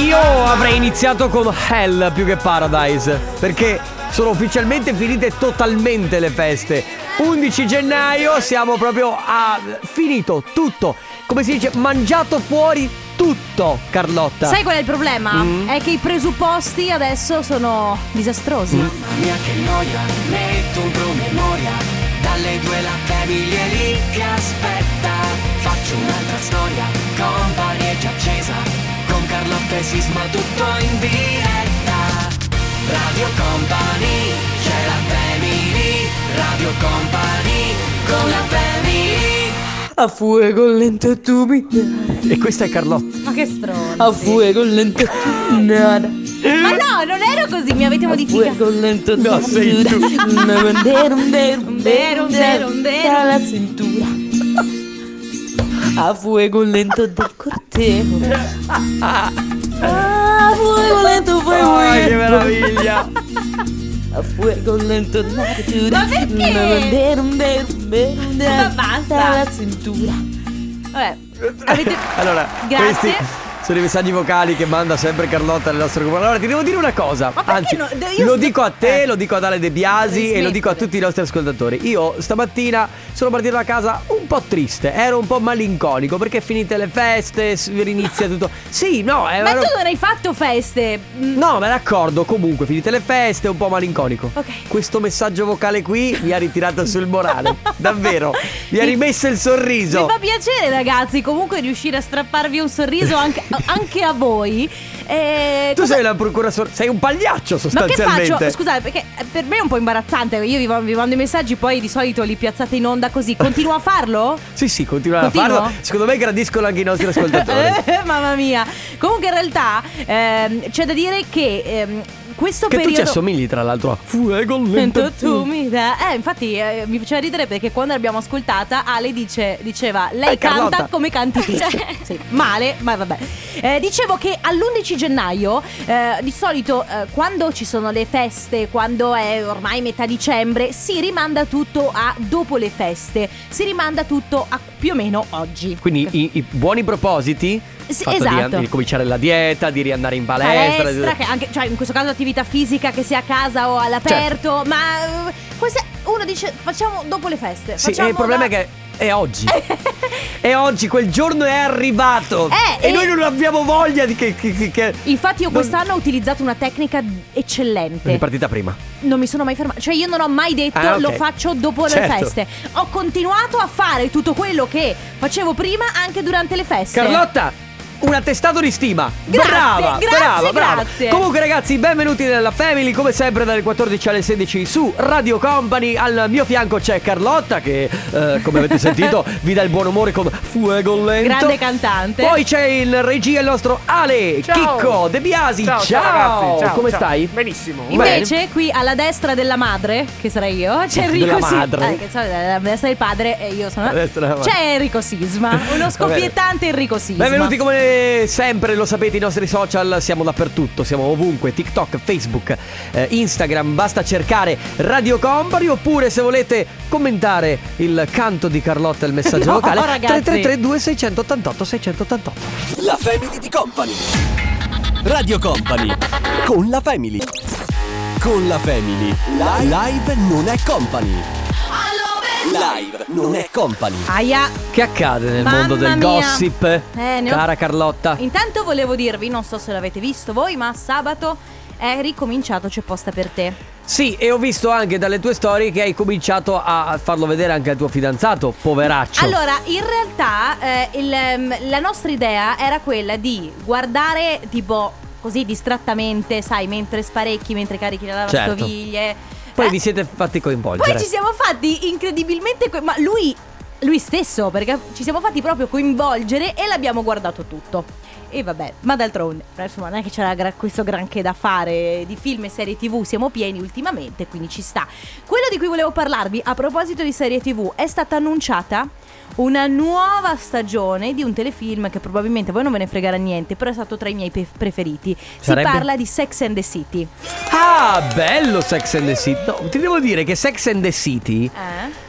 Io avrei iniziato con Hell più che Paradise, perché sono ufficialmente finite totalmente le feste. 11 gennaio siamo proprio a finito tutto. Come si dice, mangiato fuori tutto, Carlotta. Sai qual è il problema? Mm. È che i presupposti adesso sono disastrosi. Mm. Mamma mia che noia, metto un promemoria Dalle due la famiglia lì che aspetta Faccio un'altra storia, company è già accesa Con Carlotta e Sisma tutto in diretta Radio Company, c'è la family Radio Company, con la family A fuego lento tu mi E questa è Carlotta. Ma che stronzi. A fuego lento tu nada Ma no, non ero così, mi avete A modificato. No, tu sei tu. Un dero, un dero. Dalla cintura A fuego lento del cortejo A fuego lento fue Oh, che muy meraviglia! A fuego lento Ma perché? Ma basta. Dalla cintura Vabbè, avete... Allora, Grazie. questi sono i messaggi vocali che manda sempre Carlotta nel nostro gruppo. Allora, ti devo dire una cosa. Anzi, no? Lo dico a te, Eh. lo dico ad Ale De Biasi e lo dico a tutti i nostri ascoltatori. Io stamattina sono partito da casa un po' triste, ero un po' malinconico perché finite le feste, rinizia tutto. Sì, no, è Ma tu non hai fatto feste. Mm, No, ma d'accordo, comunque finite le feste, un po' malinconico. Ok. Questo messaggio vocale qui mi ha ritirato sul morale. Davvero. Mi ha rimesso il sorriso. Mi fa piacere ragazzi comunque riuscire a strapparvi un sorriso anche, anche a voi. Eh, Tu cosa- sei la procura sor- sei un pagliaccio Ma che sostanzialmente. faccio? Scusate, perché per me è un po' imbarazzante. Io vi, vi mando i messaggi, poi di solito li piazzate in onda così. Continuo a farlo? Sì, sì, continuano a farlo. Secondo me gradiscono anche i nostri ascoltatori. Eh, mamma mia. Comunque in realtà ehm, c'è da dire che ehm, questo che tu periodo... ci assomigli, tra l'altro, a Fuego lento. Tu mi da- Eh, infatti eh, mi faceva ridere perché quando l'abbiamo ascoltata Ale dice, diceva lei Eh, Carlotta. canta come canti tu. sì, male, ma vabbè. Eh, dicevo che all'11 gennaio, eh, di solito eh, quando ci sono le feste, quando è ormai metà dicembre, si rimanda tutto a dopo le feste. Si rimanda tutto a più o meno oggi. Quindi i, i buoni propositi. Sì, fatto di- esatto. Di, cominciare la dieta, di riandare in palestra. palestra, di- che anche, cioè in questo caso attività fisica che sia a casa o all'aperto, ma eh, queste- uno dice facciamo dopo le feste. Sì, e il problema da- è che è oggi. è oggi, quel giorno è arrivato. Eh, e, e- noi non abbiamo voglia di che. che, che- Infatti io Non- quest'anno ho utilizzato una tecnica eccellente. È partita prima. Non mi sono mai fermata, cioè io non ho mai detto Ah, ok. lo faccio dopo le Certo. feste. Ho continuato a fare tutto quello che facevo prima anche durante le feste. Carlotta, un attestato di stima. Grazie, brava, grazie, brava, brava. grazie. Comunque, ragazzi, benvenuti nella Family. Come sempre, dalle 14 alle 16 su Radio Company. Al mio fianco c'è Carlotta, che, eh, come avete sentito, vi dà il buon umore con Fuego Lento. Grande cantante. Poi c'è il regia, il nostro Ale, Ciao. Chicco, De Biasi. Ciao, ciao, ragazzi, ciao, come ciao. stai? Benissimo. Invece, qui alla destra della madre, che sarei io, c'è Enrico Della Sisma. madre. Eh, che so, alla destra del padre e io sono. Alla destra della madre. C'è Enrico Sisma, uno scoppiettante Enrico Sisma. Benvenuti come sempre, lo sapete, i nostri social siamo dappertutto, siamo ovunque, TikTok, Facebook, eh, Instagram, basta cercare Radio Company oppure se volete commentare il canto di Carlotta e il messaggio No, vocale ragazzi. 333 2688 688. La Family di Company. Radio Company. Con la Family. Con la Family. Live non è company. Live non è company. Aia. Che accade nel Mamma mondo del mia. gossip? Eh, ne ho- Cara Carlotta. Intanto volevo dirvi, non so se l'avete visto voi, ma sabato è ricominciato C'è posta per te. Sì, e ho visto anche dalle tue storie che hai cominciato a farlo vedere anche al tuo fidanzato, poveraccio. Allora, in realtà eh, il, ehm, la nostra idea era quella di guardare tipo così distrattamente, sai, mentre sparecchi, mentre carichi la Certo. lavastoviglie. Poi Eh, vi siete fatti coinvolgere. Poi ci siamo fatti incredibilmente. co- ma lui, lui stesso, perché ci siamo fatti proprio coinvolgere e l'abbiamo guardato tutto. E vabbè, ma d'altronde, insomma, non è che c'era gra- questo granché da fare di film e serie tv, siamo pieni ultimamente, quindi ci sta. Quello di cui volevo parlarvi a proposito di serie tv è stata annunciata una nuova stagione di un telefilm che probabilmente voi non ve ne fregherà niente, però è stato tra i miei pe- preferiti. Sarebbe? Si parla di Sex and the City. Ah, bello Sex and the City. No, ti devo dire che Sex and the City Eh?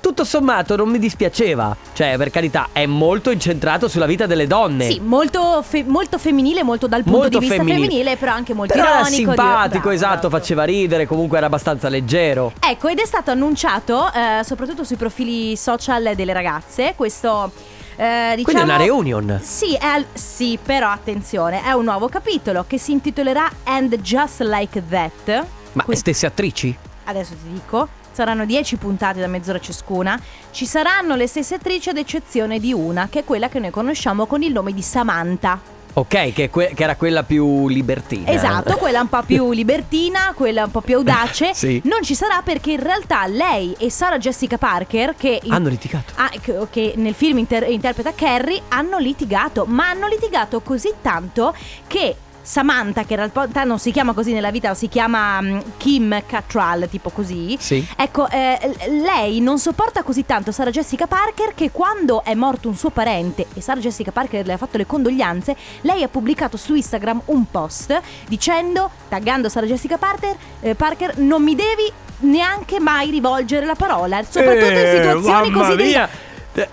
Tutto sommato non mi dispiaceva. Cioè, per carità, è molto incentrato sulla vita delle donne. Sì, molto, fe- molto femminile, molto dal punto Molto di vista femminile. femminile, però anche molto Però era ironico. simpatico, bravo, esatto, bravo. faceva ridere, comunque era abbastanza leggero. Ecco, ed è stato annunciato eh, soprattutto sui profili social delle ragazze. Questo, eh, diciamo. Quindi è una reunion. Sì, è sì, però attenzione, è un nuovo capitolo che si intitolerà And Just Like That. Ma Qui- stesse attrici? adesso ti dico. Saranno 10 puntate da mezz'ora ciascuna. Ci saranno le stesse attrici ad eccezione di una, che è quella che noi conosciamo con il nome di Samantha. Ok, che, que- che era quella più libertina. Esatto, quella un po' più libertina, quella un po' più audace. Sì. Non ci sarà perché in realtà lei e Sarah Jessica Parker, che, in- Hanno litigato. ah, che- che nel film inter- interpreta Carrie, hanno litigato. Ma hanno litigato così tanto che. Samantha, che in realtà non si chiama così nella vita, si chiama mm, Kim Cattrall, tipo così. Sì. Ecco, eh, lei non sopporta così tanto Sarah Jessica Parker che quando è morto un suo parente e Sarah Jessica Parker le ha fatto le condoglianze, lei ha pubblicato su Instagram un post dicendo, taggando Sarah Jessica Parker, eh, Parker non mi devi neanche mai rivolgere la parola, soprattutto in Eh, situazioni mamma così delicate.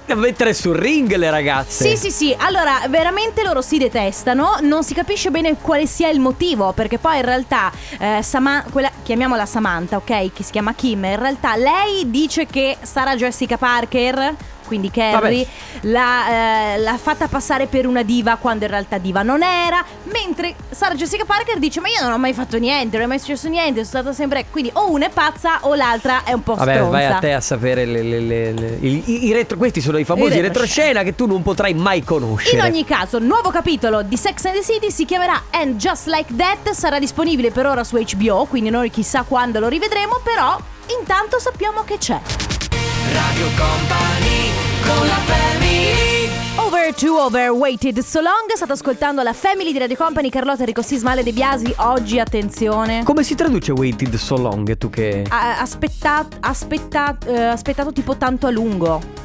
Da mettere sul ring le ragazze. Sì, sì, sì. Allora, veramente loro si detestano. Non si capisce bene quale sia il motivo. Perché poi in realtà, eh, Sama- quella, chiamiamola Samantha, ok? Che si chiama Kim. In realtà lei dice che sarà Jessica Parker. Quindi Carrie l'ha, eh, l'ha fatta passare per una diva quando in realtà diva non era. Mentre Sarah Jessica Parker dice: Ma io non ho mai fatto niente, non è mai successo niente. Sono stata sempre. Quindi o una è pazza o l'altra è un po' Vabbè, stronza. vai a te a sapere le- le- le- le- i, i- i retro- questi sono i famosi I retroscena che tu non potrai mai conoscere. In ogni caso, nuovo capitolo di Sex and the City si chiamerà And Just Like That, sarà disponibile per ora su HBO, quindi noi chissà quando lo rivedremo, però intanto sappiamo che c'è. Radio Company con la family Over to Overweighted So Long, state ascoltando la Family di Radio Company, Carlotta Enrico Sismale De Biasi, oggi attenzione. Come si traduce waited so long? Tu che, Ha aspettat- aspettat- eh, aspettato tipo tanto a lungo.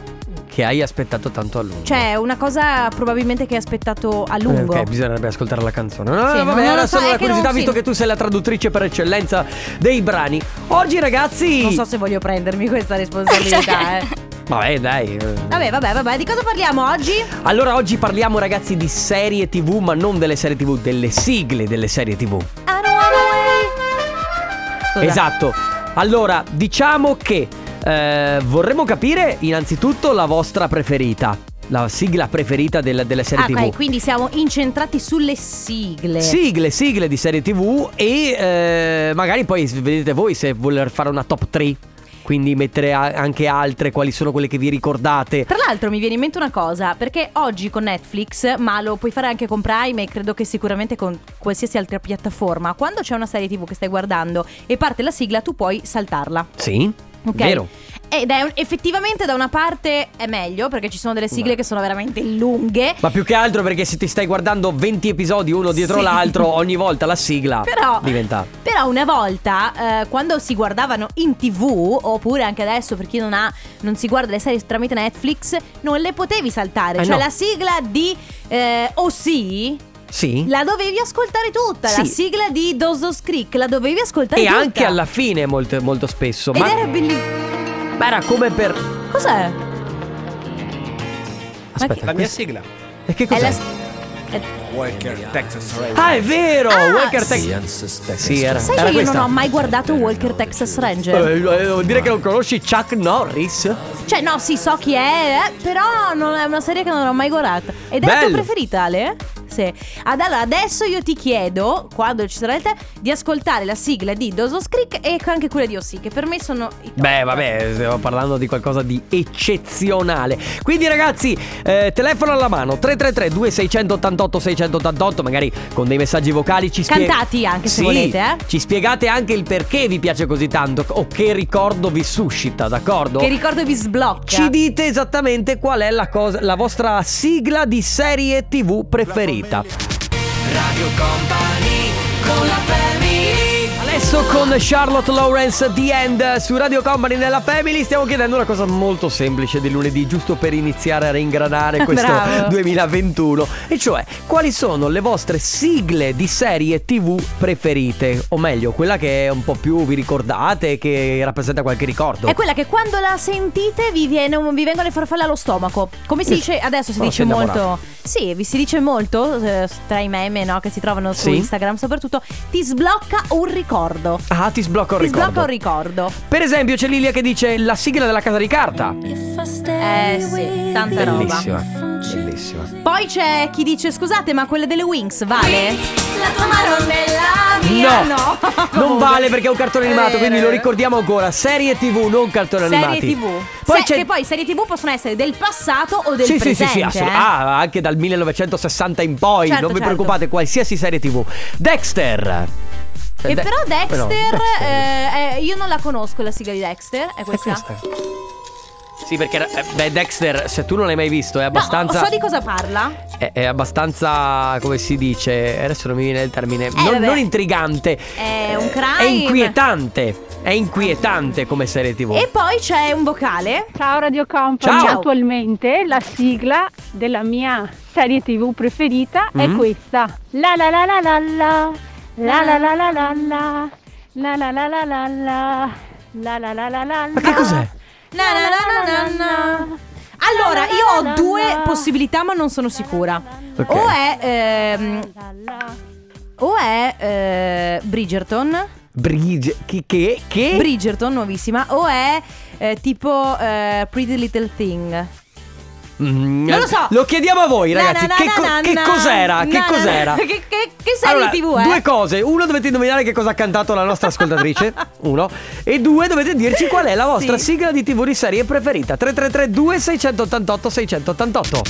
che hai aspettato tanto a lungo. Cioè, una cosa probabilmente che hai aspettato a lungo. Eh, ok, bisognerebbe ascoltare la canzone. No, Sì, no, vabbè, non era lo so, solo è una che non- curiosità, visto sì. che tu sei la traduttrice per eccellenza dei brani. Oggi, ragazzi. Non so se voglio prendermi questa responsabilità, eh. Vabbè, dai. eh. Vabbè, vabbè, vabbè, di cosa parliamo oggi? Allora, oggi parliamo, ragazzi, di serie TV, ma non delle serie TV, delle sigle delle serie TV. Wait. Scusa. Esatto. Allora, diciamo che eh, vorremmo capire innanzitutto la vostra preferita. La sigla preferita del- delle serie Ah, TV. ok, quindi siamo incentrati sulle sigle. Sigle, sigle di serie TV e eh, magari poi vedete voi se voler fare una top 3. Quindi mettere a- anche altre, quali sono quelle che vi ricordate. Tra l'altro mi viene in mente una cosa, perché oggi con Netflix, ma lo puoi fare anche con Prime e credo che sicuramente con qualsiasi altra piattaforma, quando c'è una serie TV che stai guardando e parte la sigla, tu puoi saltarla. Sì, Ok? vero. Ed è un- effettivamente da una parte è meglio perché ci sono delle sigle che sono veramente lunghe. Ma più che altro perché se ti stai guardando 20 episodi uno dietro Sì. l'altro, ogni volta la sigla Però, diventa. però una volta, eh, quando si guardavano in tv, oppure anche adesso per chi non, ha, non si guarda le serie tramite Netflix, non le potevi saltare. Eh, cioè no. la sigla di eh, OC Sì. La dovevi ascoltare tutta. La Sì. sigla di Dawson's Creek la dovevi ascoltare E tutta. anche alla fine molto, molto spesso. Ed Ma era bellissimo. ma era come per. Cos'è? Aspetta, che- La mia questo- sigla. E che È cos'è? la- è- Walker, Texas Ranger. Ah, è vero! Ah, Walker sì. Texas. Sì, era. Sai era che io questa. non ho mai guardato Walker Texas Ranger? Eh, eh, Vuol dire che non conosci Chuck Norris? Cioè, no, sì, so chi è, eh, però non è una serie che non ho mai guardato. Ed è la tua Bello. preferita, Ale? Sì. Ad- allora, adesso io ti chiedo, quando ci sarà il te, di ascoltare la sigla di Dawson's Creek e anche quella di Ossi, che per me sono. Beh, vabbè, stiamo parlando di qualcosa di eccezionale. Quindi, ragazzi, eh, telefono alla mano: 333-2688-688. Magari con dei messaggi vocali ci spiegate. Cantati anche, se Sì, volete, eh. Ci spiegate anche il perché vi piace così tanto o che ricordo vi suscita, d'accordo? Che ricordo vi sblocca. Ci dite esattamente qual è la, cosa, la vostra sigla di serie TV preferita. Radio Company con la family Tiesto con Charlotte Lawrence The End su Radio Company nella Family stiamo chiedendo una cosa molto semplice di lunedì giusto per iniziare a ringranare questo Bravo. 2021 e cioè quali sono le vostre sigle di serie tv preferite o meglio quella che è un po' più vi ricordate che rappresenta qualche ricordo È quella che quando la sentite vi, viene vi vengono le farfalle allo stomaco. Come si dice adesso si però dice sei molto. Sì, vi si dice molto eh, tra i meme no, che si trovano su Sì. Instagram, soprattutto ti sblocca un ricordo. Ah ti sblocca un Ti ricordo sblocca un ricordo. per esempio c'è Lilia che dice la sigla della casa di carta Eh sì, tanta roba. bellissima bellissima Poi c'è chi dice scusate, ma quelle delle Wings vale? La tua mano nella mia. No, No, non vale perché è un cartone animato, vero, quindi lo ricordiamo ancora. Serie TV, non cartoni Serie animati. TV. Poi Se- c'è Che poi serie TV possono essere del passato o del sì, sì, sì, presente. sì, assolut- eh. Ah, anche dal 1960 in poi. Certo, non vi certo. preoccupate, qualsiasi serie TV. Dexter. E De- però Dexter, no, Dexter. eh, eh, io non la conosco la sigla di Dexter, è È questa? questa. Sì, perché eh, beh, Dexter, se tu non l'hai mai visto, è abbastanza. No, so di cosa parla. è, è abbastanza, come si dice, adesso non mi viene il termine, non, Eh, vabbè. non intrigante. È un crime. È inquietante. È inquietante come serie TV. E poi c'è un vocale. Ciao Radio Company, Ciao. attualmente la sigla della mia serie tv preferita è Mm. questa. La la la la la la, la la la la la la, la la la la la la, la la la la la Ma che cos'è? Na, na, na, na, na, na. Allora, io ho due possibilità, ma non sono sicura. Ok. O è. ehm, o è. eh, Bridgerton. Bridge. Che? Che? che? Bridgerton, nuovissima. O è. eh, tipo. eh, Pretty Little Thing. Mm, Non lo so. Lo chiediamo a voi, Na, ragazzi. na, che, na, co- na, che na, cos'era? Che na, na, cos'era? Che, che, che serie Allora, TV è? Due cose. Uno, dovete indovinare che cosa ha cantato la nostra ascoltatrice. Uno. E due, dovete dirci qual è la vostra Sì. sigla di TV di serie preferita. 333 2688 688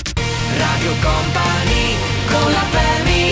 Radio Company con la family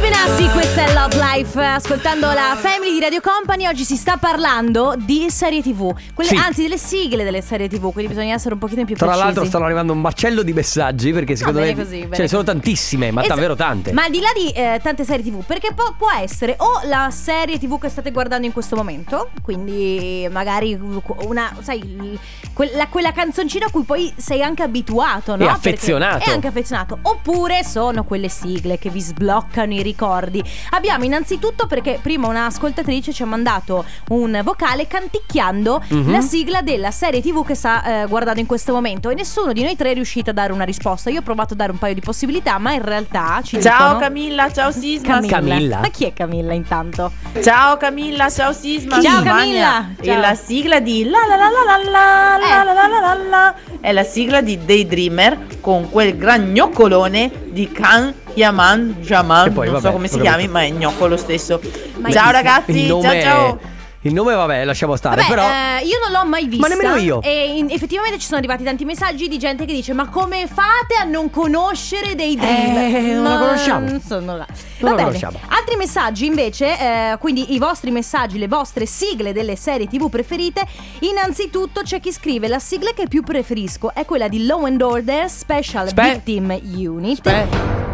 Beni Benassi, questa è Love Life. Ascoltando la Family di Radio Company, oggi si sta parlando di serie TV. Quelle, Sì. Anzi, delle sigle delle serie TV, quindi bisogna essere un pochino più Tra precisi. l'altro stanno arrivando un macello di messaggi perché secondo bene me così, ce ne sono così. tantissime, ma Esa- davvero tante. Ma al di là di eh, tante serie TV, perché po- può essere o la serie TV che state guardando in questo momento, quindi magari una, sai, quella, quella canzoncina a cui poi sei anche abituato, no? E Perché affezionato. È anche affezionato. Oppure sono quelle sigle che vi sbloccano i ricordi. Abbiamo innanzitutto perché prima un'ascoltatrice ci ha mandato un vocale canticchiando mm-hmm. la sigla della serie TV che sta eh, guardando in questo momento e nessuno di noi tre è riuscito a dare una risposta. Io ho provato a dare un paio di possibilità, ma in realtà ci Ciao dicono... Camilla, ciao Sisma. Camilla. Camilla. Ma chi è Camilla intanto? Ciao Camilla, ciao Sisma. Ciao Camilla. Ciao. E la sigla di la la la la la la eh. la la la la è la sigla di Daydreamer con quel gran gnoccolone di Can Yaman Jaman. Poi, non vabbè, so come si chiami, ma è gnocco lo stesso. Ma ciao ragazzi, il nome ciao è- ciao. Il nome vabbè, lasciamo stare, Vabbè, però eh, io non l'ho mai vista. Ma nemmeno io. E in- effettivamente ci sono arrivati tanti messaggi di gente che dice: Ma come fate a non conoscere dei Dream? Eh, non la conosciamo. Non sono là. Non Va la bene. conosciamo. Altri messaggi invece, eh, quindi i vostri messaggi, le vostre sigle delle serie TV preferite. Innanzitutto c'è chi scrive: La sigla che più preferisco è quella di Law and Order Special Aspe- Victim Unit. Aspe-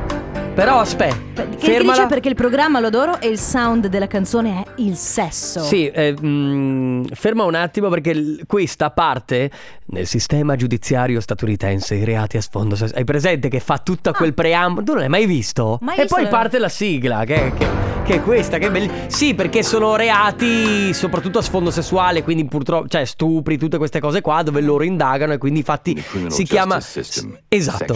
Però aspetta, Che, fermala. dice perché il programma lo adoro e il sound della canzone è il sesso. Sì, eh, mm, ferma un attimo perché l- questa parte nel sistema giudiziario statunitense i reati a sfondo sess- Hai presente che fa tutto quel preambolo? Tu non l'hai mai visto? Ah. Mai e visto? poi parte la sigla, che, che- che è questa, che è bellissima. Sì, perché sono reati soprattutto a sfondo sessuale, quindi purtroppo, cioè stupri, tutte queste cose qua dove loro indagano e quindi infatti si chiama... Esatto.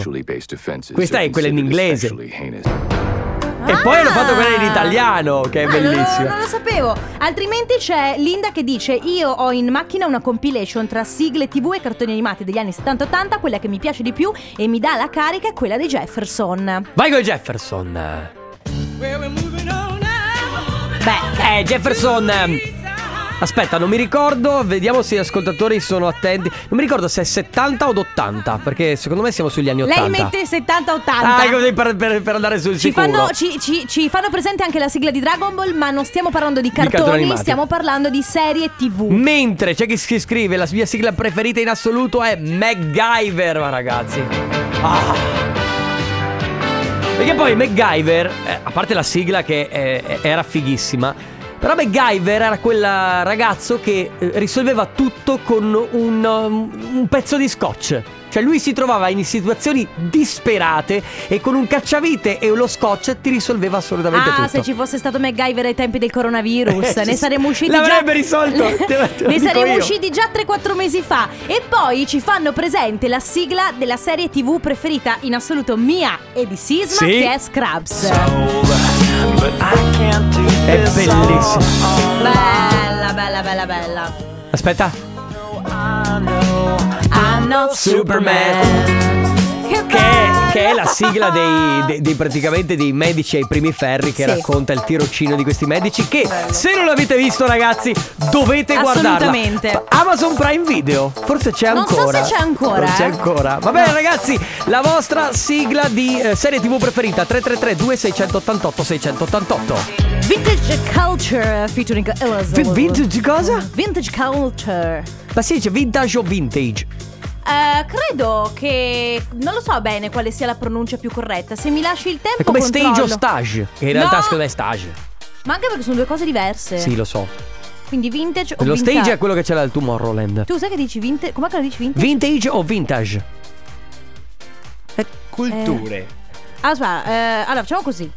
Questa è quella in inglese. E poi hanno fatto quella in italiano, che è Ah, non lo- bellissima. Non, lo sapevo. Altrimenti c'è Linda che dice: Io ho in macchina una compilation tra sigle TV e cartoni animati degli anni 70-80. Quella che mi piace di più e mi dà la carica è quella dei Jefferson. Vai con Jefferson. Beh, Eh, Jefferson. Aspetta, non mi ricordo, vediamo se gli ascoltatori sono attenti. Non mi ricordo se è 70 o 80, perché secondo me siamo sugli anni 80. lei mette 70-80. Ah, così per, per- per andare sul Ci fanno, ci, ci- ci fanno presente anche la sigla di Dragon Ball, ma non stiamo parlando di cartoni animati. stiamo parlando di serie TV. Mentre c'è chi si scrive la mia sigla preferita in assoluto è MacGyver, ma ragazzi. Ah. Perché poi MacGyver, eh, a parte la sigla che eh, era fighissima, Però MacGyver era quel ragazzo che eh, risolveva tutto con un, um, un pezzo di scotch. Cioè lui si trovava in situazioni disperate e con un cacciavite e lo scotch ti risolveva assolutamente Ah, tutto. se ci fosse stato MacGyver ai tempi del coronavirus, Eh, ne saremmo usciti L'avrebbe già risolto, te ne saremmo io. usciti già 3-4 mesi fa. E poi ci fanno presente la sigla della serie TV preferita in assoluto mia e di Sisma, Sì. che è Scrubs. È bellissimo. Bella, bella, bella, bella. Aspetta. I'm not Superman. Che, è, che è la sigla dei, dei- dei- praticamente dei medici ai primi ferri che Sì. racconta il tirocinio di questi medici che se non l'avete visto ragazzi dovete guardarla Assolutamente. Amazon Prime Video forse c'è Non so ancora se c'è ancora, Non c'è eh. ancora Va bene ragazzi La vostra sigla di eh, serie tv preferita 333 2688 688 Vintage Culture featuring Elizabeth. Vi- vintage cosa? Vintage Culture. Ma si dice vintage o vintage? Eh, credo che non lo so bene quale sia la pronuncia più corretta. Se mi lasci il tempo È come controllo. stage o stage Che in realtà No. secondo me è stage Ma anche perché sono due cose diverse. Sì lo so Quindi vintage o Lo vintage. stage è quello che c'era al Tomorrowland Tu sai che dici vintage? Com'è che lo dici vintage? Vintage o vintage? Culture. Ah, aspetta, eh, allora facciamo così.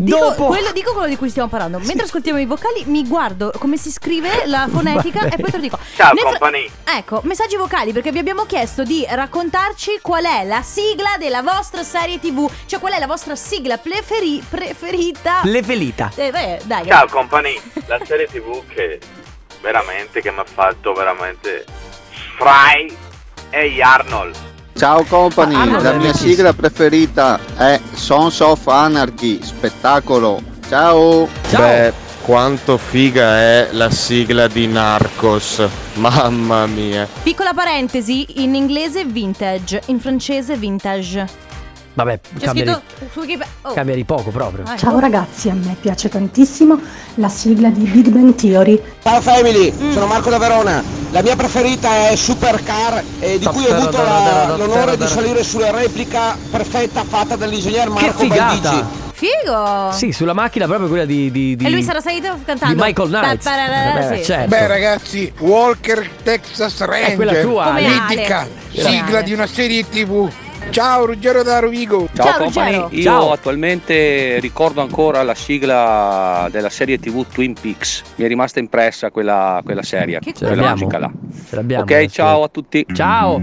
Dico Dopo quello, dico quello di cui stiamo parlando. Mentre ascoltiamo i vocali, mi guardo come si scrive la fonetica e poi te lo dico. Ciao, Nel company. Ecco, messaggi vocali perché vi abbiamo chiesto di raccontarci qual è la sigla della vostra serie TV. Cioè, qual è la vostra sigla preferi- preferita. Le felita Eh, beh, dai, Ciao company, la serie tv che veramente che mi ha fatto veramente Fry e Arnold. Ciao company, Arnold la mia sigla preferita è Sons of Anarchy, spettacolo. Ciao! Ciao Beh, quanto figa è la sigla di Narcos. Mamma mia. Piccola parentesi, in inglese vintage, in francese vintage. Vabbè C'è cambia scritto. Oh. cambia di poco proprio Ah, Ciao ecco. ragazzi, a me piace tantissimo la sigla di Big Bang Theory. Ciao family, sono Marco da Verona. La mia preferita è Supercar e di cui ho avuto la- l'onore di salire sulla replica perfetta fatta dall'ingegner Marco figata Figo! Sì sulla macchina proprio quella di, di, di- E lui sarà salito cantando. di Michael Knight Pa- pa- pa- Beh, sì. certo. Beh ragazzi, Walker Texas Ranger. È quella tua Come Ale. Ale. Mitica, sigla di una serie tv. Ciao Ruggero da Rovigo. Ciao, Ruggero. Io Ciao. attualmente ricordo ancora la sigla della serie TV Twin Peaks. Mi è rimasta impressa quella, quella serie, Che Ce quella l'abbiamo? musica là. Ce l'abbiamo Ok, ciao a tutti. Ciao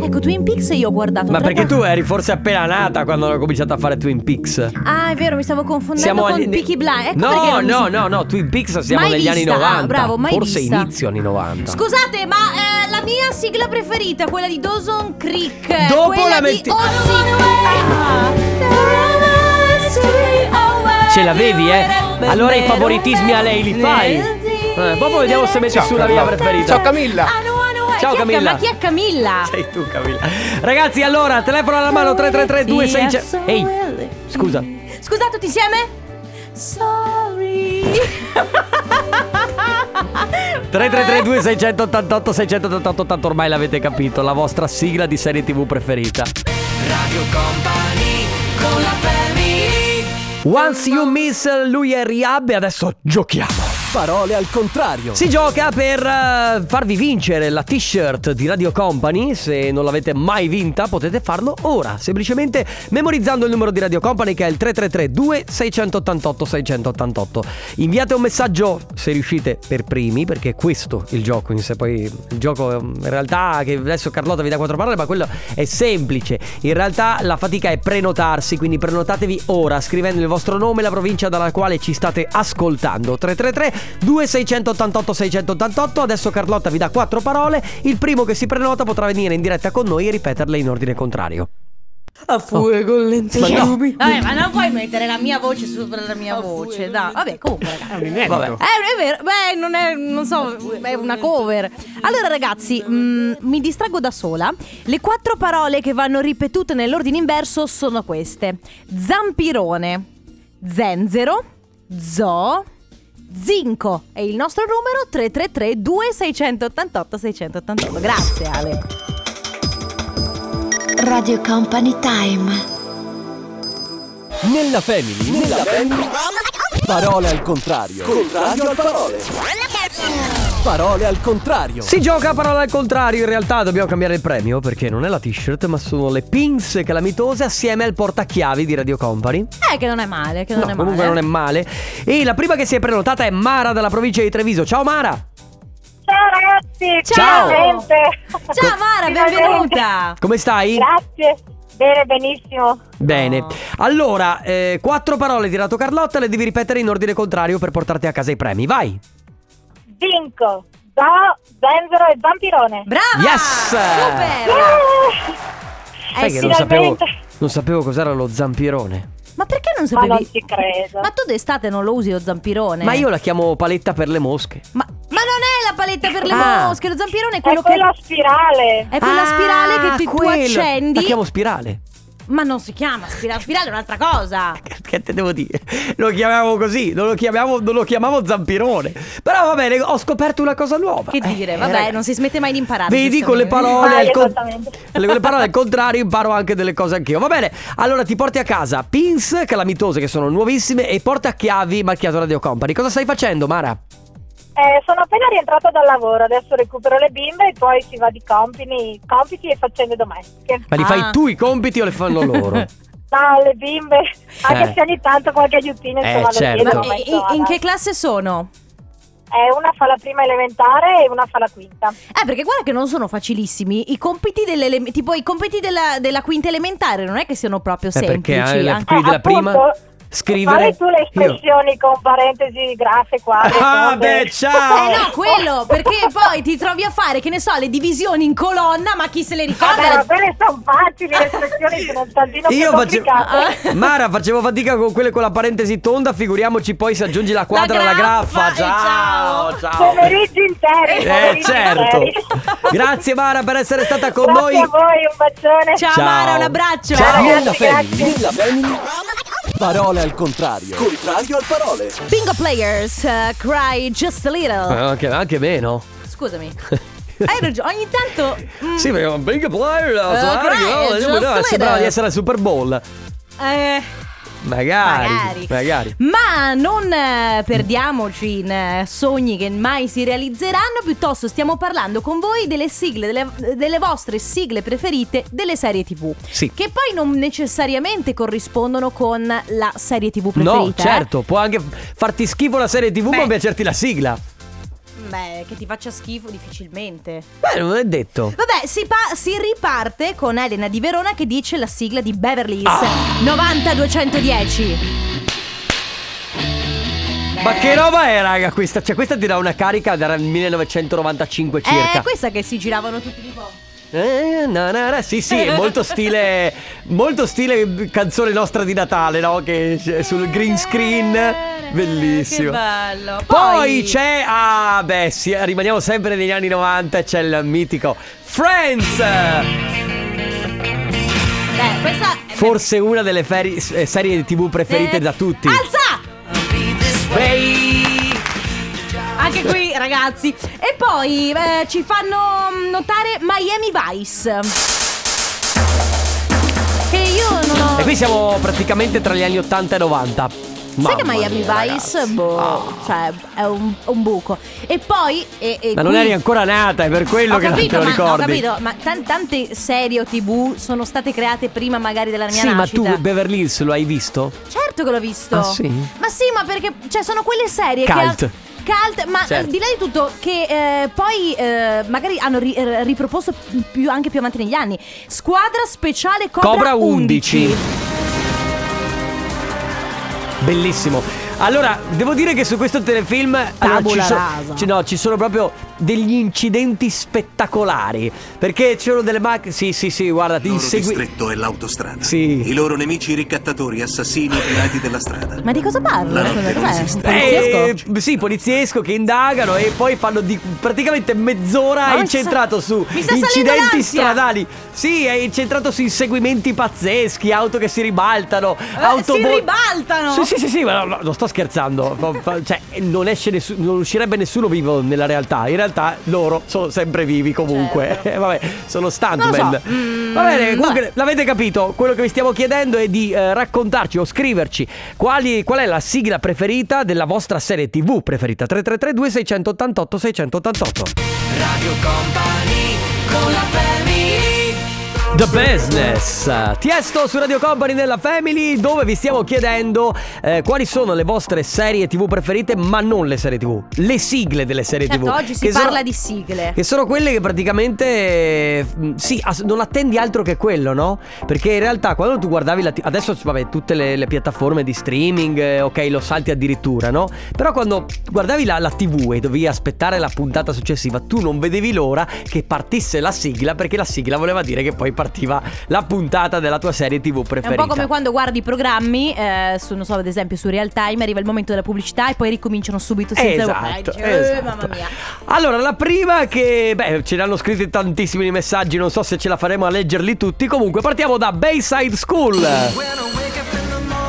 Ecco, Twin Peaks io ho guardato. Ma perché tu eri forse appena nata quando hanno cominciato a fare Twin Peaks Ah, è vero, mi stavo confondendo con agli- Peaky Blinders. Ecco No, no, si- no, no, Twin Peaks siamo Mai negli anni vista, ah, 90 bravo, mai Forse vista. inizio anni 90 Scusate, ma eh, la mia sigla preferita, quella di Dawson Creek. Dopo la di metti- Ozzy. Ce l'avevi, eh? Allora i favoritismi a lei li fai Eh, Dopo vediamo se metti Ciao, su la mia Carlotta. preferita Ciao Camilla. Ciao, Chi è- Camilla. Ma chi è Camilla? Sei tu Camilla Ragazzi allora telefono alla mano 333 2600 Ehi scusa Scusate tutti insieme? Sorry. 333 2688 688 tanto ormai l'avete capito La vostra sigla di serie tv preferita. Radio Company con la family. Once you miss lui è Rihab e adesso giochiamo Parole al contrario. Si gioca per eh, farvi vincere la t-shirt di Radio Company. Se non l'avete mai vinta, potete farlo ora. Semplicemente memorizzando il numero di Radio Company che è il 333 688 688. Inviate un messaggio se riuscite per primi, perché è questo il gioco in sé. Poi il gioco eh, in realtà che adesso Carlotta vi dà quattro parole, ma quello è semplice. In realtà la fatica è prenotarsi, quindi prenotatevi ora scrivendo il vostro nome e la provincia dalla quale ci state ascoltando. 333 2688 688. Adesso Carlotta vi dà quattro parole. Il primo che si prenota potrà venire in diretta con noi e ripeterle in ordine contrario. A fuego lento Ma no. Ruby. Vabbè, ma non puoi mettere la mia voce sopra la mia voce. Dai, vabbè, comunque, ragazzi. Vabbè. Eh, è vero, beh, non è, non so, è una cover. Allora, ragazzi, mm, mi distraggo da sola. Le quattro parole che vanno ripetute nell'ordine inverso sono queste: zampirone, zenzero, zoo, zinco. E il nostro numero 333 2688 688. Grazie, Ale. Radio Company Time. Nella family, nella family. Parole al contrario. Contrario al parole. Parole al contrario. Si gioca a parole al contrario, in realtà dobbiamo cambiare il premio perché non è la t-shirt ma sono le pins calamitose assieme al portachiavi di Radio Company. Eh, che non è male, che non no, è comunque male. non è male. E la prima che si è prenotata è Mara dalla provincia di Treviso. Ciao Mara! Ciao ragazzi, Ciao. finalmente. Ciao Mara, Finalmente. benvenuta. Come stai? Grazie. Bene, benissimo. Bene. Allora, eh, quattro parole di tirato Carlotta, le devi ripetere in ordine contrario per portarti a casa i premi. Vai! Vinco, Do, Zenzero e Vampirone. Brava! Yes! Super! Sai Eh, che non sapevo, non sapevo cos'era lo zampirone. Ma perché non Ma sapevi? non ci credo. Ma tu d'estate non lo usi lo zampirone? Ma io la chiamo paletta per le mosche. Ma, ma non è la paletta per le Ah. mosche, lo zampirone è È quello quella che. spirale. È quella spirale che ti, tu Ah, quello. accendi. La chiamo spirale. Ma non si chiama spirale, spirale è un'altra cosa. Che te devo dire? Lo chiamiamo così, non lo chiamiamo, non lo chiamavo zampirone. Però va bene, ho scoperto una cosa nuova. Che dire, Eh, vabbè, raga. non si smette mai di imparare. Vedi, con le parole, Ah, al con- esattamente. le- con le parole al contrario imparo anche delle cose anch'io. Va bene, allora ti porti a casa pins calamitose che sono nuovissime e portachiavi marchiato Radio Company. Cosa stai facendo, Mara? Eh, sono appena rientrata dal lavoro, adesso recupero le bimbe e poi si va di compiti, compiti e faccende domestiche. Ma li Ah. fai tu i compiti o le fanno loro? No, le bimbe, anche Eh. se ogni tanto qualche aiutino Eh, insomma lo certo. chiedono, Ma ma in, insomma, in che classe sono? Eh, una fa la prima elementare e una fa la quinta. Eh, perché guarda che non sono facilissimi. I compiti tipo i compiti della, della quinta elementare non è che siano proprio Eh, semplici. perché, eh, anche- quelli della prima appunto, scrivere Fai tu le io. espressioni con parentesi, grafe, quadri. Ah, beh, ciao! Eh no, quello, perché poi ti trovi a fare, che ne so, le divisioni in colonna, ma chi se le ricorda? Vabbè, ma Le- quelle sono facili, le espressioni sono un tantino Io più facevo complicate. Mara facevo fatica con quelle con la parentesi tonda Figuriamoci poi se aggiungi la quadra alla graffa, graffa e Ciao ciao Pomeriggi interi, Eh pomeriggi certo interi. Grazie Mara per essere stata con Grazie noi a voi, un bacione. Ciao, Ciao. Mara, un abbraccio. Ciao. Nella Ragazzi, grazie. Family. Parole al contrario. Contrario al parole. Bingo Players, uh, Cry Just a Little. Eh, anche, anche meno Scusami. Hai ragione, ogni tanto. mm, Sì perché un big player Eh, ok, just a Sembrava di essere al Super Bowl eh, Magari Magari. Magari Ma non eh, perdiamoci in eh, sogni che mai si realizzeranno, piuttosto stiamo parlando con voi delle sigle, delle, delle vostre sigle preferite delle serie TV. Sì. Che poi non necessariamente corrispondono con la serie TV No preferita. eh. certo Può anche farti schifo la serie tv Beh. Ma piacerti la sigla Beh, che ti faccia schifo difficilmente. Beh non è detto Vabbè, si, pa- si riparte con Elena di Verona che dice la sigla di Beverly Hills Ah. 90210. Ma che roba è raga questa? Cioè questa ti dà una carica dal 1995 circa È questa che si giravano tutti di po'. Eh, na, na, na. Sì, sì, è molto stile. Molto stile canzone nostra di Natale, no? Che c'è sul green screen. Bellissimo. Che bello. Poi c'è. Ah, beh, sì, rimaniamo sempre negli anni 90. C'è il mitico Friends. Beh, questa è Forse una delle feri- eh, serie TV preferite Eh, da tutti. Alza! Ehi! Anche qui, ragazzi. E poi eh, ci fanno mm, notare Miami Vice. Che io non ho. E qui siamo praticamente tra gli anni 80 e 90. Sai che Miami mia, Vice, boh, cioè, è un, un buco. E poi. E, e Ma non qui- eri ancora nata, è per quello Ho che non te capito, lo ma, ho ricordi. capito, ma tan- tante serie o tv sono state create prima magari della mia Sì, ma nascita. tu Beverly Hills lo hai visto? Certo che l'ho visto. Ah, sì? Ma sì, ma perché cioè, sono quelle serie Cult. che. Cult, ma Certo. al di là di tutto, che eh, poi eh, magari hanno ri- eh, riproposto più, anche più avanti negli anni. Squadra speciale Cobra, Cobra 11. 11. Bellissimo. Allora, devo dire che su questo telefilm allora, ci, so- ci- no, ci sono proprio degli incidenti spettacolari. Perché ci sono delle macchine. Sì, sì, sì, guarda, ti Il insegui. distretto è l'autostrada. Sì. I loro nemici ricattatori, assassini, pirati della strada. Ma di cosa parla? Esiste. poliziesco? Eh, sì, poliziesco che indagano e poi fanno di praticamente mezz'ora Ma mi incentrato su incidenti stradali. Sì, è incentrato su inseguimenti pazzeschi, auto che si ribaltano, auto si ribaltano? Sì, sì, sì, sì, ma no, non sto scherzando. Cioè, non esce nessu- non uscirebbe nessuno vivo nella realtà. In realtà loro sono sempre vivi comunque. Eh, vabbè, sono stuntman. So. Mm, Va bene, comunque vabbè. l'avete capito. Quello che vi stiamo chiedendo è di eh, raccontarci o scriverci quali- qual è la sigla preferita della vostra serie TV preferita. 3332 688 688. Radio Company con la family The Business Tiesto su Radio Company nella Family dove vi stiamo chiedendo eh, quali sono le vostre serie tv preferite ma non le serie tv le sigle delle serie Certo, tv oggi si che parla sono, di sigle. che sono quelle che praticamente mh, sì non attendi altro che quello no? perché in realtà quando tu guardavi la t- adesso vabbè tutte le, le piattaforme di streaming eh, ok lo salti addirittura no? però quando guardavi la, la tv e dovevi aspettare la puntata successiva tu non vedevi l'ora che partisse la sigla perché la sigla voleva dire che poi partiva la puntata della tua serie tv È un preferita po' come quando guardi i programmi, eh, su, non so, ad esempio su Real Time, arriva il momento della pubblicità e poi ricominciano subito senza Esatto, Eh, eh, esatto. mamma mia. Allora, la prima che, beh, ce ne hanno scritti tantissimi messaggi, non so se ce la faremo a leggerli tutti. Comunque, partiamo da Bayside School.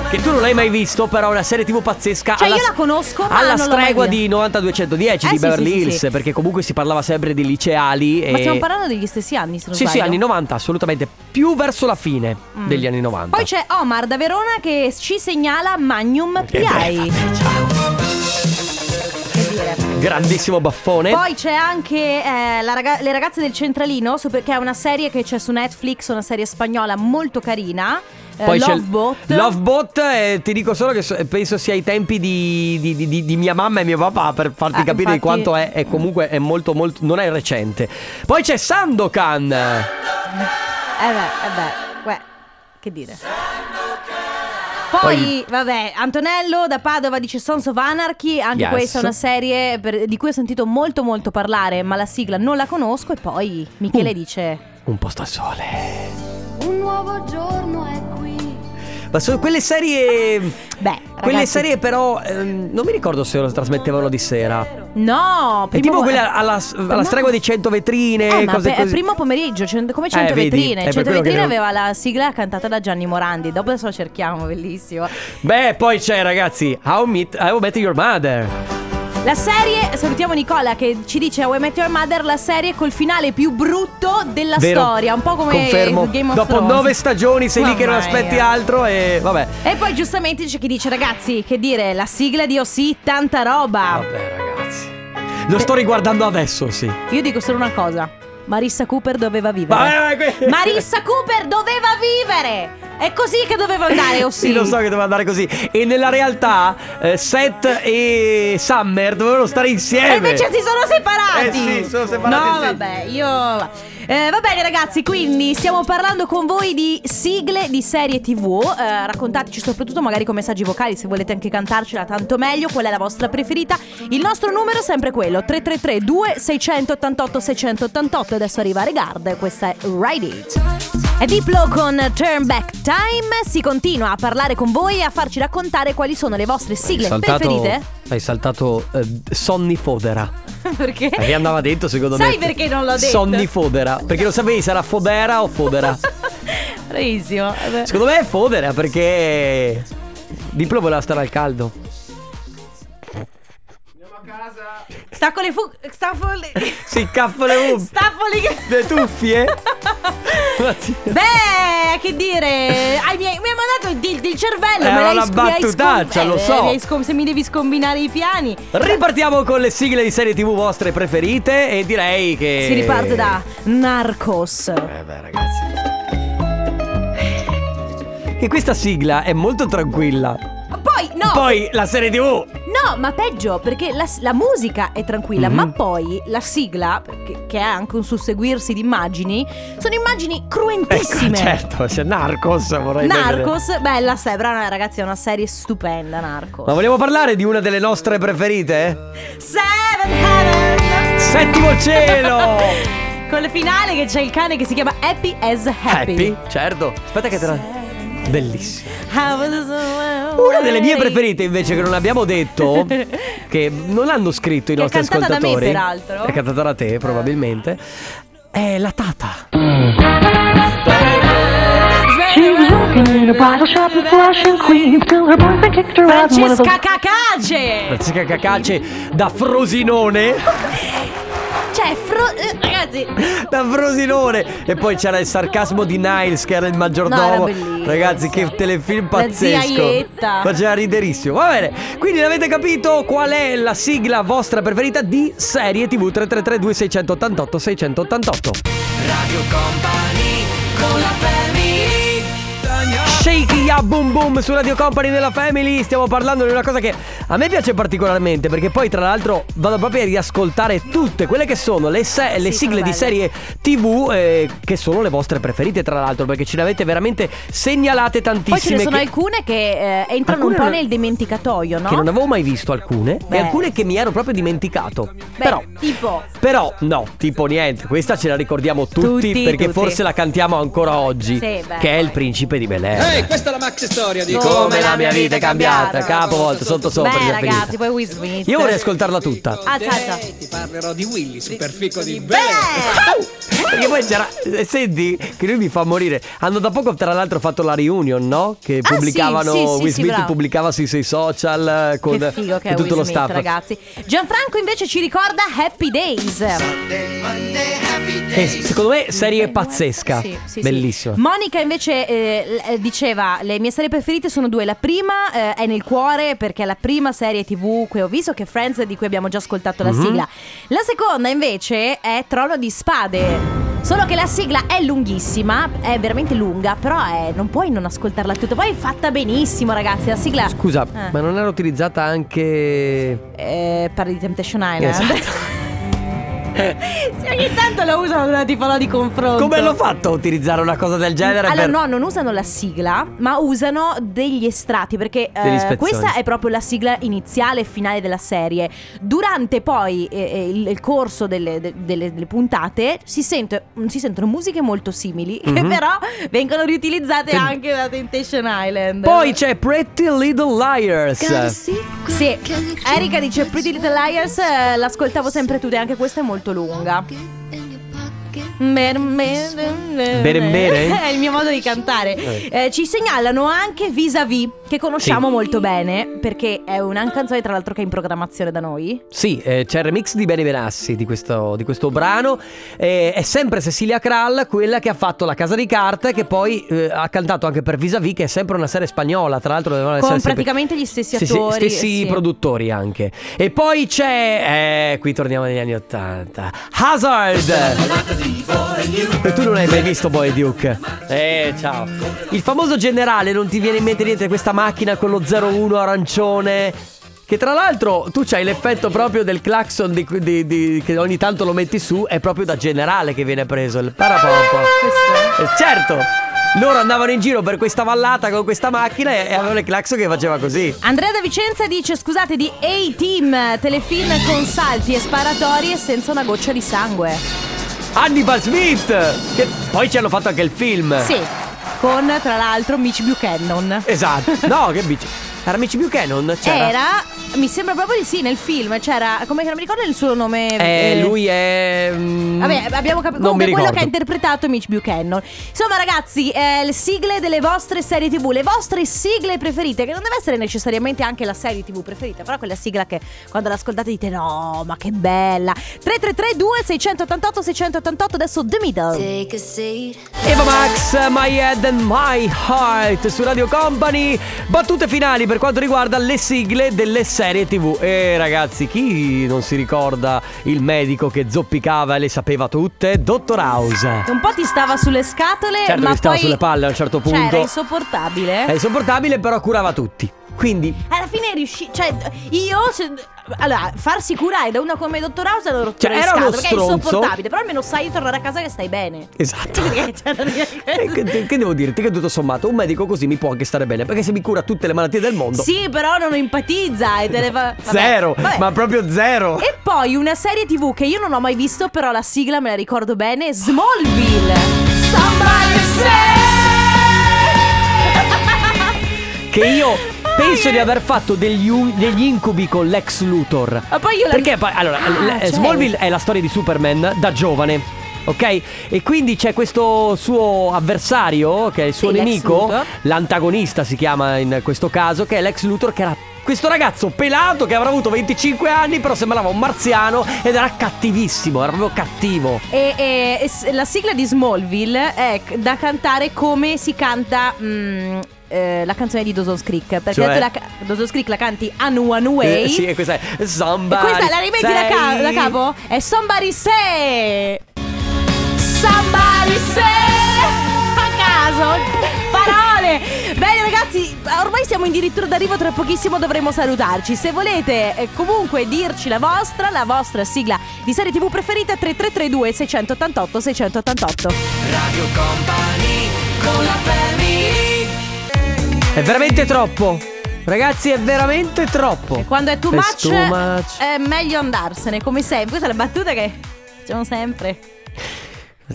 Che tu non l'hai mai visto, però è una serie TV pazzesca. Cioè, alla, io la conosco, ma alla non vista. di 90210 Eh, di sì, Beverly sì, sì, Hills, sì. perché comunque si parlava sempre di liceali. Ma e... stiamo parlando degli stessi anni, se non Sì, sì, sbaglio. anni 90, assolutamente. Più verso la fine Mm. degli anni 90. Poi c'è Omar da Verona che ci segnala Magnum PI. Che dire. Grandissimo baffone. Poi c'è anche eh, raga- Le ragazze del centralino, che è una serie che c'è su Netflix, una serie spagnola molto carina. Eh, Poi Lovebot. Lovebot, eh, ti dico solo che so- penso sia ai tempi di, di- di- di- mia mamma e mio papà per farti Ah, capire di infatti- quanto è, è comunque è molto molto non è recente. Poi c'è Sandokan. Eh beh, eh beh, che dire. Poi, Poi- vabbè, Antonello da Padova dice Sons of Anarchy, anche Yes. questa è una serie per- di cui ho sentito molto molto parlare, ma la sigla non la conosco e poi Michele dice Un posto al sole. Un nuovo giorno è qui. Ma sono quelle serie Beh, quelle ragazzi- serie però ehm, non mi ricordo se lo trasmettevano di sera. No, È tipo quelle alla, alla stregua di 100 vetrine, Eh, ma cose pe- così. primo pomeriggio, cento- come 100 Eh, vetrine. È per 100 quello che vetrine aveva la sigla cantata da Gianni Morandi. Dopo adesso la cerchiamo, bellissimo. Beh, poi c'è ragazzi, How, Meet, How Met Your Mother. La serie, salutiamo Nicola che ci dice How I Met Your Mother, la serie col finale più brutto della Vero. storia, un po' come Confermo. Game of Dopo Thrones. nove stagioni sei lì che non Mamma aspetti mia. altro e vabbè. E poi giustamente c'è chi dice ragazzi, che dire, la sigla di Osì, tanta roba. Vabbè, ragazzi. Lo sto riguardando adesso, sì. Io dico solo una cosa. Marissa Cooper doveva vivere. Ma- que- Marissa Cooper doveva vivere! È così che doveva andare, Osì. Sì, lo so che doveva andare così. E nella realtà, eh, Seth e Summer dovevano stare insieme. E invece si sono separati. Eh sì, sono separati, No, sì. vabbè, io. Eh, va bene, ragazzi. Quindi stiamo parlando con voi di sigle di serie TV. Eh, raccontateci soprattutto, magari con messaggi vocali, se volete anche cantarcela, tanto meglio. Qual è la vostra preferita? Il nostro numero è sempre quello: 333-2688-688. Adesso arriva Regard. Questa è Ride It. È Diplo con Turn Back Time. Si continua a parlare con voi e a farci raccontare quali sono le vostre sigle preferite. Hai saltato eh, Sonny Fodera. Perché? Perché andava detto secondo me. Sai perché non l'ho detto? Sonny Fodera. Perché lo sapevi sarà Fodera o Fodera? Bravissimo. Secondo me è Fodera perché Diplo voleva stare al caldo. Sta con le fu. Sta con le. Si caffo le um. Sta con le. Tuffie? Sì. Beh, che dire. Ai miei- mi ha mandato il, il cervello. Era me l'hai una sc- hai battutaccia, lo so. mi hai scom- se mi devi scombinare i piani. Ripartiamo con le sigle di serie TV vostre preferite e direi che Si riparte da Narcos. Eh beh, ragazzi. Che questa sigla è molto tranquilla. Poi, no. Poi la serie TV. No, ma peggio perché la, la musica è tranquilla, Mhm. ma poi la sigla, che, che ha anche un susseguirsi di immagini, sono immagini cruentissime. Ecco, certo, c'è Narcos vorrei vedere. Narcos, bella, se- brava, ragazzi, è una serie stupenda, Narcos. Ma vogliamo parlare di una delle nostre preferite? Seven Heaven! Settimo cielo! Con il finale che c'è il cane che si chiama Happy as Happy. Happy? Certo. Aspetta che te la... Bellissima. Una delle mie preferite invece che non abbiamo detto Che non hanno scritto i Che è nostri cantata da me, ascoltatori peraltro. È cantata da te probabilmente È la Tata Francesca Cacace! Francesca Cacace da Frosinone Cioè, fro- eh, ragazzi, da Frosinone. E poi c'era il sarcasmo di Niles che era il No, maggiordomo. era bellissimo. Ragazzi, che telefilm La zia pazzesco. Ietta. Faceva riderissimo. Va bene. Quindi avete capito qual è la sigla vostra preferita di serie TV 333 2688 688. Radio Company con la Shake ya boom boom su Radio Company della Family Stiamo parlando di una cosa che a me piace particolarmente Perché poi tra l'altro vado proprio a riascoltare tutte quelle che sono le, se- le Sì, sigle di serie TV eh, Che sono le vostre preferite tra l'altro Perché ce ne avete veramente segnalate poi ce tantissime ne sono che, alcune che eh, entrano Alcune un po' nel dimenticatoio, no? che non avevo mai visto alcune Beh. E alcune che mi ero proprio dimenticato Beh, Però tipo però no, tipo niente, questa ce la ricordiamo tutti, Tutti, perché tutti. forse la cantiamo ancora oggi, Sì, beh, che è il principe di Bel Air. Ehi, questa è la maxi storia di Come la mia vita è cambiata, capovolto, sotto sopra. Beh, ragazzi, poi Will Smith. Io vorrei ascoltarla tutta. Ah, ciao, ciao. Ti parlerò di Willy, superfico di Beh! Perché poi c'era. eh, Senti, che lui mi fa morire. Hanno da poco, tra l'altro, fatto la reunion, no? Che Ah, sì, pubblicavano. sì, sì, Will sì, Smith bravo. pubblicava sui suoi social eh, con, che figo che con è tutto Will lo Smith, staff. ragazzi. Gianfranco invece ci ricorda Happy Days. Che secondo me serie pazzesca. Sì, sì, sì. Bellissima. Monica invece eh, eh, diceva le mie serie preferite sono due. La prima eh, è nel cuore perché è la prima serie tv che ho visto che è Friends di cui abbiamo già ascoltato la Mhm. sigla. La seconda invece è Trono di Spade. Solo che la sigla è lunghissima, è veramente lunga, però è- non puoi non ascoltarla tutta. Poi è fatta benissimo, ragazzi. La sigla. Scusa, Eh. ma non era utilizzata anche. Eh, parli di Temptation Island. Esatto. Sì, ogni tanto la usano una tipo di confronto. Come l'ho fatto a utilizzare una cosa del genere? Allora, per- no, non usano la sigla, ma usano degli estratti. Perché eh, questa è proprio la sigla iniziale e finale della serie. Durante poi eh, eh, il, il corso delle, de- delle- delle puntate si, sente- si sentono musiche molto simili, che Mhm. però vengono riutilizzate Che- anche da Temptation Island. Poi c'è Pretty Little Liars. Sì, Erika dice Pretty Little Liars, eh, l'ascoltavo sempre tutte, anche questa è molto lunga. Mer- mer- mer- Bere bere? È il mio modo di cantare. Eh. Eh, ci segnalano anche Vis-a-Vis, che conosciamo Sì. molto bene, perché è una canzone tra l'altro che è in programmazione da noi. Sì, eh, c'è il remix di Beni Benassi di questo, di questo brano. Eh, è sempre Cecilia Krall, quella che ha fatto La Casa di Carta, che poi eh, ha cantato anche per Vis-a-Vis, che è sempre una serie spagnola. Tra l'altro, dovevano Con essere sempre- praticamente gli stessi Sì, sì, attori. stessi sì. produttori anche. E poi c'è. Eh, qui torniamo negli anni Ottanta. Hazard! E tu non hai mai visto Boy Duke? Eh, ciao. Il famoso generale, non ti viene in mente niente questa macchina con lo 01 arancione? Che tra l'altro tu c'hai l'effetto proprio del clacson di, di- di- che ogni tanto lo metti su, è proprio da generale che viene preso il parapompo. Eh, certo! Loro andavano in giro per questa vallata con questa macchina e, avevano il clacson che faceva così. Andrea da Vicenza dice scusate di A-Team, telefilm con salti e sparatori e senza una goccia di sangue. Hannibal Smith! Che poi ci hanno fatto anche il film. Sì, con tra l'altro Mitch Buchanan. Esatto. No, che bici. Era Mitch Buchanan? C'era. Era, mi sembra proprio di sì, nel film c'era, come che non mi ricordo il suo nome. Eh, eh, lui è. mm, Vabbè, abbiamo capito. Comunque quello che ha interpretato Mitch Buchanan. Insomma, ragazzi, eh, le sigle delle vostre serie TV, le vostre sigle preferite, che non deve essere necessariamente anche la serie TV preferita, però quella sigla che quando l'ascoltate dite no, ma che bella. 3332 688 688 adesso The Middle. Eva Max, My Head and My Heart su Radio Company. Battute finali per quanto riguarda le sigle delle serie TV. E ragazzi, chi non si ricorda il medico che zoppicava e le sapeva tutte? Dottor House. Un po' ti stava sulle scatole, Certo ma che stava poi sulle palle a un certo Cioè, era punto. insopportabile. È insopportabile, però curava tutti. Quindi Alla fine riuscì. Cioè, io. se- allora, farsi curare da una come Dottor House è una rottura Cioè, di scatole, perché è stronzo. insopportabile. Però almeno sai tornare a casa che stai bene. Esatto. Cioè, non è- Eh, che, che devo dirti? Che tutto sommato un medico così mi può anche stare bene perché se mi cura tutte le malattie del mondo Sì, però non empatizza e te le fa. vabbè. Zero, Vabbè. ma proprio zero E poi una serie TV che io non ho mai visto, però la sigla me la ricordo bene: Smallville. Somebody say. Che io penso di aver fatto degli, u- degli incubi con l'ex Luthor Ma poi io la Perché poi, allora, Ah, l- cioè. Smallville è la storia di Superman da giovane Ok? E quindi c'è questo suo avversario, che è il suo Sì, l'ex nemico, Luthor. l'antagonista si chiama in questo caso, che è l'ex Luthor che era questo ragazzo pelato che avrà avuto 25 anni, però sembrava un marziano ed era cattivissimo, era proprio cattivo. E, e- e la sigla di Smallville è da cantare come si canta mm, eh, la canzone di Dawson's Creek. Perché Cioè? la, Dawson's Creek la canti Anu Anu Way. Eh, sì, e questa è E Somebody questa la rimetti da, ca- da capo? È Somebody Say Somebody Say Ormai siamo addirittura d'arrivo Tra pochissimo dovremo salutarci Se volete eh, comunque dirci la vostra La vostra sigla di serie tv preferita 3332 688 688 Radio Company con la family È veramente troppo. Ragazzi, è veramente troppo. Quando è too much, too much. È meglio andarsene Come sempre Questa è la battuta che Facciamo sempre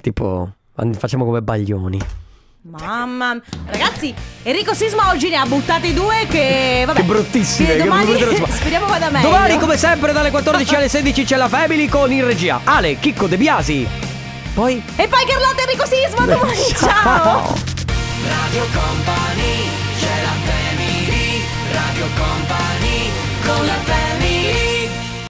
Tipo, facciamo come baglioni. Mamma Ragazzi Enrico Sisma oggi ne ha buttati due che vabbè Che bruttissime, che che domani brutte- Speriamo vada meglio. Domani, come sempre, dalle 14 alle 16 c'è la Family con in regia Ale, Chicco De Biasi. Poi. E poi Carlotta Enrico Sisma domani. Ciao. Radio Company c'è la family. Radio Company con la family